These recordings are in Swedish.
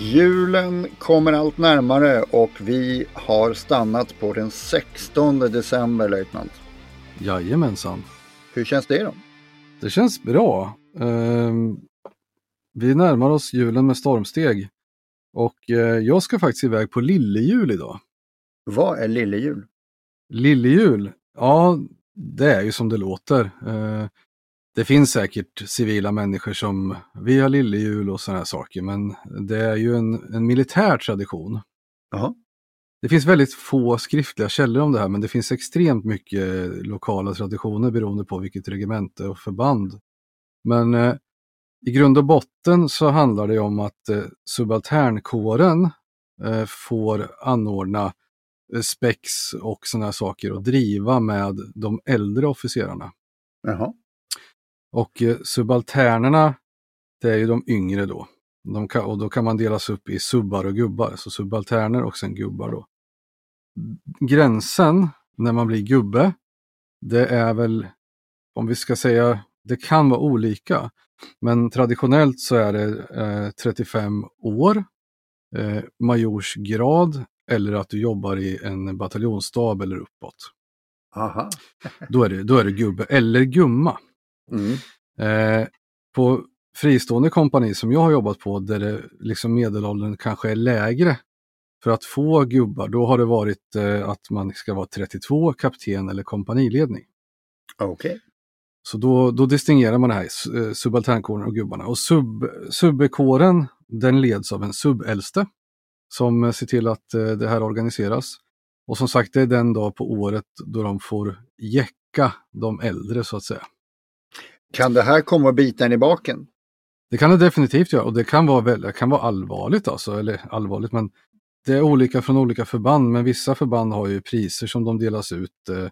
Julen kommer allt närmare och vi har stannat på den 16 december, löjtnant. Jajamensan. Hur känns det då? Det känns bra. Ehm, vi närmar oss julen med stormsteg. Och eh, jag ska faktiskt iväg på lillejul idag. Vad är lillejul? Lillejul? Ja, det är ju som det låter. Eh, det finns säkert civila människor som vi har lillejul och sådana här saker, men det är ju en, en militär tradition. Jaha. Det finns väldigt få skriftliga källor om det här, men det finns extremt mycket lokala traditioner beroende på vilket regemente och förband. Men eh, i grund och botten så handlar det om att eh, subalternkåren eh, får anordna eh, spex och sådana här saker och driva med de äldre officerarna. Jaha. Och eh, subalternerna, det är ju de yngre då. De kan, och då kan man delas upp i subbar och gubbar, så subalterner och sen gubbar då. Gränsen när man blir gubbe, det är väl, om vi ska säga, det kan vara olika. Men traditionellt så är det eh, 35 år, eh, majorsgrad eller att du jobbar i en bataljonsstab eller uppåt. Aha. Då är det, då är det gubbe eller gumma. Mm. Eh, på fristående kompani som jag har jobbat på där det liksom medelåldern kanske är lägre för att få gubbar, då har det varit eh, att man ska vara 32, kapten eller kompaniledning. Okej. Så då, då distingerar man det här, eh, subalternkåren och gubbarna. Och sub, subbekåren, den leds av en subäldste som ser till att eh, det här organiseras. Och som sagt, det är den dag på året då de får jäcka de äldre så att säga. Kan det här komma och bita en i baken? Det kan det definitivt göra och det kan vara, väl, det kan vara allvarligt alltså, eller allvarligt, men det är olika från olika förband, men vissa förband har ju priser som de delas ut. Eh,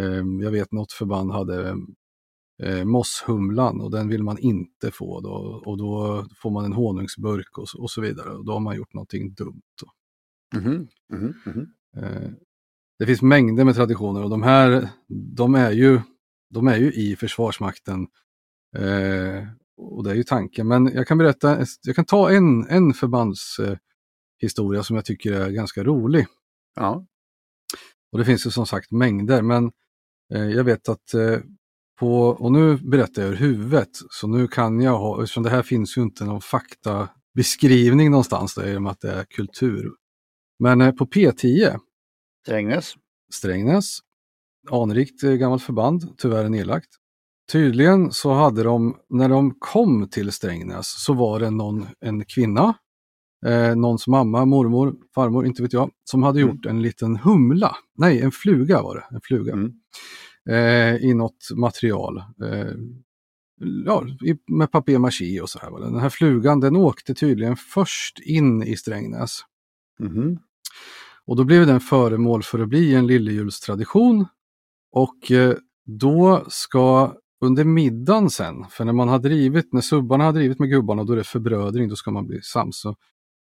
eh, jag vet något förband hade eh, mosshumlan och den vill man inte få då, och då får man en honungsburk och, så- och så vidare och då har man gjort någonting dumt. Då. Mhm, mhm, mhm. Eh, det finns mängder med traditioner och de här, de är ju, de är ju i Försvarsmakten. Eh, och det är ju tanken. Men jag kan berätta, jag kan ta en, en förbandshistoria historia som jag tycker är ganska rolig. Ja. Och det finns ju som sagt mängder, men eh, jag vet att eh, på, och nu berättar jag ur huvudet, så nu kan jag ha, eftersom det här finns ju inte någon faktabeskrivning någonstans där, i och med att det är kultur. Men eh, på P10, Strängnäs. Strängnäs, anrikt eh, gammalt förband, tyvärr nedlagt. Tydligen så hade de, när de kom till Strängnäs så var det någon, en kvinna, eh, någons mamma, mormor, farmor, inte vet jag, som hade Mm. gjort en liten humla. Nej, en fluga var det. En fluga. Mm. Eh, I något material. Eh, ja, med papier-maché och så här. Den här flugan den åkte tydligen först in i Strängnäs. Mhm. Och då blev den föremål för att bli en lillejulstradition. Och eh, då ska under middagen sen, för när man har drivit, när subbarna har drivit med gubbarna, då är det förbrödring, då ska man bli sams.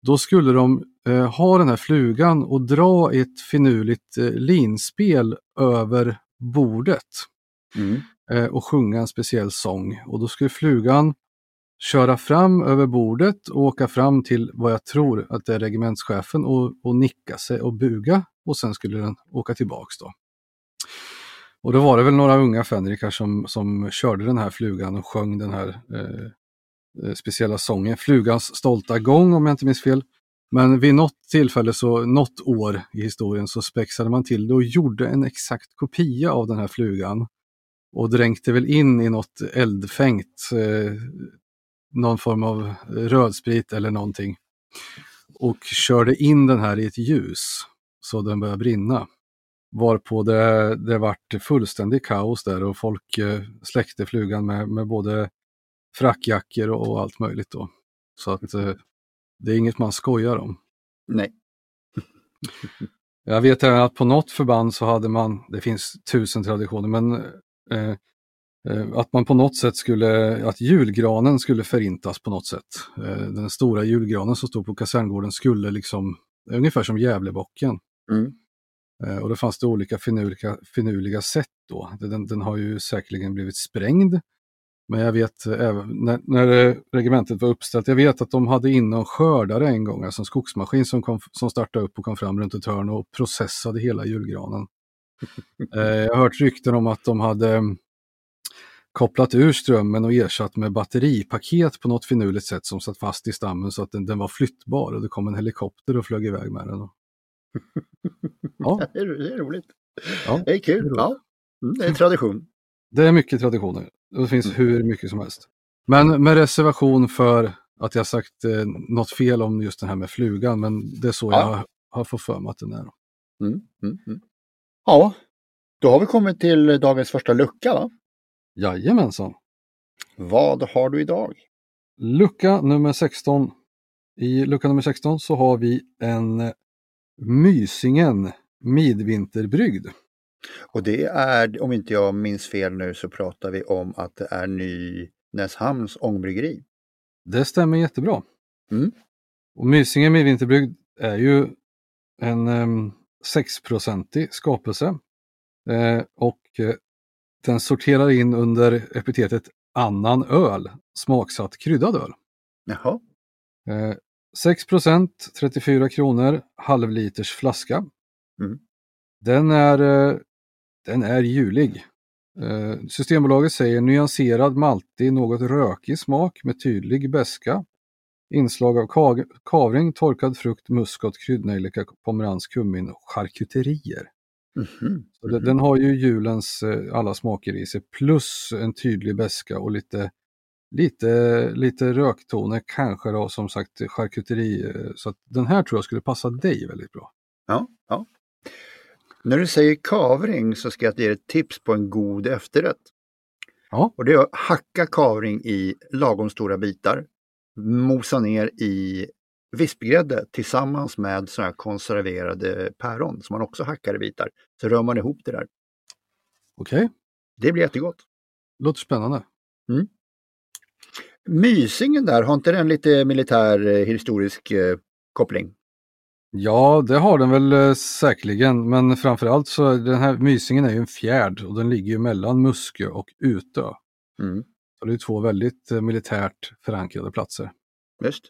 Då skulle de eh, ha den här flugan och dra ett finurligt eh, linspel över bordet Mm. eh, och sjunga en speciell sång. Och då skulle flugan köra fram över bordet och åka fram till vad jag tror att det är regementschefen och, och nicka sig och buga och sen skulle den åka tillbaks då. Och då var det väl några unga fänrikar som, som körde den här flugan och sjöng den här eh, eh, speciella sången, Flugans stolta gång om jag inte minns fel. Men vid något tillfälle, så något år i historien, så spexade man till det och gjorde en exakt kopia av den här flugan och dränkte väl in i något eldfängt, eh, någon form av rödsprit eller någonting. Och körde in den här i ett ljus så den började brinna. Varpå det, det vart fullständig kaos där och folk eh, släckte flugan med, med både frackjackor och, och allt möjligt då. Så att eh, det är inget man skojar om. Nej. Jag vet även att på något förband så hade man, det finns tusen traditioner, men eh, eh, att man på något sätt skulle, att julgranen skulle förintas på något sätt. Eh, den stora julgranen som stod på kaserngården skulle liksom, ungefär som Gävlebocken. Mm. Eh, och det fanns det olika finurliga, finurliga sätt då. Den, den har ju säkerligen blivit sprängd. Men jag vet även när, när regementet var uppställt, jag vet att de hade in en skördare en gång, alltså en skogsmaskin som, kom, som startade upp och kom fram runt ett hörn och processade hela julgranen. eh, jag har hört rykten om att de hade mm, kopplat ur strömmen och ersatt med batteripaket på något finurligt sätt som satt fast i stammen så att den, den var flyttbar och det kom en helikopter och flög iväg med den. Ja. det, är, det är roligt. Ja, det är kul. det är ja. Mm, det är tradition. Det är mycket traditioner. Det finns Mm. hur mycket som helst. Men med reservation för att jag sagt eh, något fel om just det här med flugan, men det är så Ja. jag har, har fått för mig att den är. Mm, mm, mm. Ja, då har vi kommit till dagens första lucka. Va? Jajamensan. Vad har du idag? Lucka nummer 16. I lucka nummer 16 så har vi en Mysingen midvinterbrygd. Och det är, om inte jag minns fel nu, så pratar vi om att det är Nynäshamns ångbryggeri. Det stämmer jättebra. Mm. Och Mysingen midvinterbrygd är ju en um, 6-procentig skapelse. Eh, och eh, den sorterar in under epitetet annan öl, smaksatt kryddad öl. Jaha, Eh, 6% 34 kronor, halvliters flaska. Mm. Den, är, eh, den är julig. Eh, Systembolaget säger nyanserad maltig, något rökig smak med tydlig beska. Inslag av ka- kavring, torkad frukt, muskot, kryddnejlika, pomerans, kummin och charkuterier. Mhm, Så det- mhm. Den har ju julens eh, alla smaker i sig plus en tydlig beska och lite, lite, lite röktoner, kanske då som sagt charkuteri. eh, Så den här tror jag skulle passa dig väldigt bra. Ja, ja. När du säger kavring så ska jag ge dig ett tips på en god efterrätt. Ja. Och det är att hacka kavring i lagom stora bitar, mosa ner i vispgrädde tillsammans med såna här konserverade päron som man också hackar i bitar. Så rör man ihop det där. Okej, Det blir jättegott. låter spännande. Mysingen där, har inte den lite militär eh, historisk eh, koppling? Ja, det har den väl eh, säkerligen, men framförallt så är den här Mysingen är ju en fjärd och den ligger ju mellan Muskö och Utö. Mm, Så det är två väldigt militärt förankrade platser. just.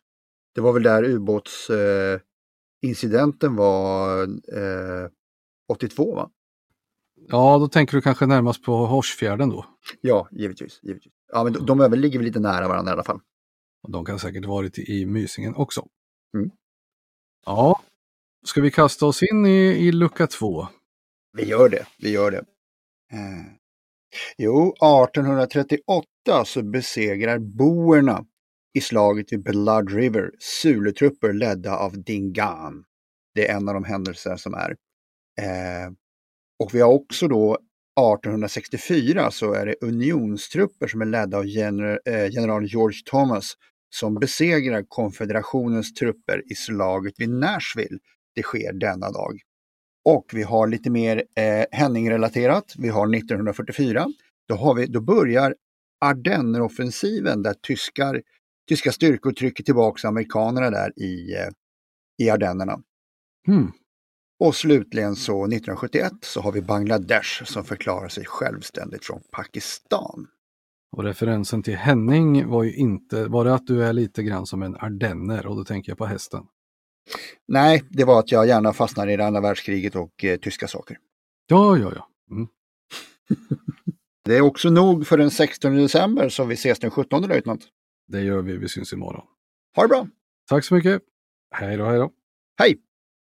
Det var väl där ubåtsincidenten eh, var eh, 82 va? Ja, då tänker du kanske närmast på Horsfjärden då. Ja, givetvis. givetvis. Ja, men de, de är väl- lite nära varandra i alla fall. De kan säkert varit i, Mysingen också. Mm. Ja, ska vi kasta oss in i, i lucka två? Vi gör det, vi gör det. Eh. Jo, 1838 så besegrar boerna i slaget vid Blood River Zulu-trupper ledda av Dingaan. Det är en av de händelser som är. Eh. Och vi har också då 1864 så är det unionstrupper som är ledda av gener eh, general George Thomas som besegrar konfederationens trupper i slaget vid Nashville. Det sker denna dag. Och vi har lite mer eh, Henning-relaterat. Vi har 1944. Då, har vi, då börjar Ardenneroffensiven där tyskar, tyska styrkor trycker tillbaka amerikanerna där i, eh, i Ardennerna. Hmm. Och slutligen så 1971 så har vi Bangladesh som förklarar sig självständigt från Pakistan. Och referensen till Henning var ju inte, var det att du är lite grann som en ardenner och då tänker jag på hästen. Nej, det var att jag gärna fastnar i det andra världskriget och eh, tyska saker. Ja, ja, ja. Mm. Det är också nog för den 16 december så vi ses den 17 löjtnant. Det gör vi, vi syns imorgon. Ha det bra! Tack så mycket. Hej då, hej då. Hej!